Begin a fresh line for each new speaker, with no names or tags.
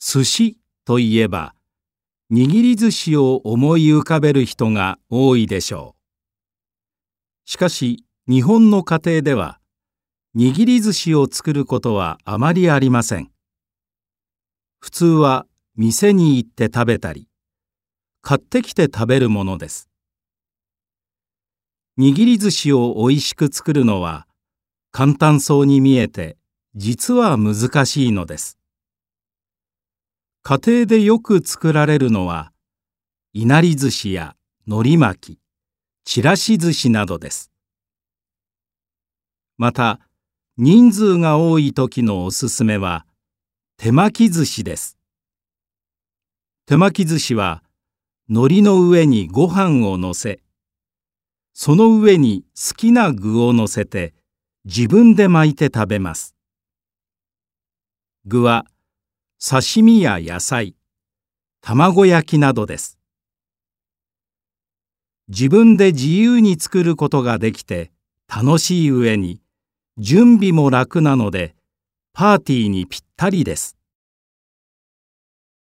寿司といえば握り寿司を思い浮かべる人が多いでしょう。しかし日本の家庭では握り寿司を作ることはあまりありません。普通は店に行って食べたり買ってきて食べるものです。握り寿司をおいしく作るのは簡単そうに見えて実は難しいのです。家庭でよく作られるのはいなり寿司や海苔巻きちらし寿司などです。また人数が多い時のおすすめは手巻き寿司です。手巻き寿司は海苔の上にご飯をのせその上に好きな具をのせて自分で巻いて食べます。具は刺身や野菜卵焼きなどです。自分で自由に作ることができて楽しい上に準備も楽なのでパーティーにぴったりです。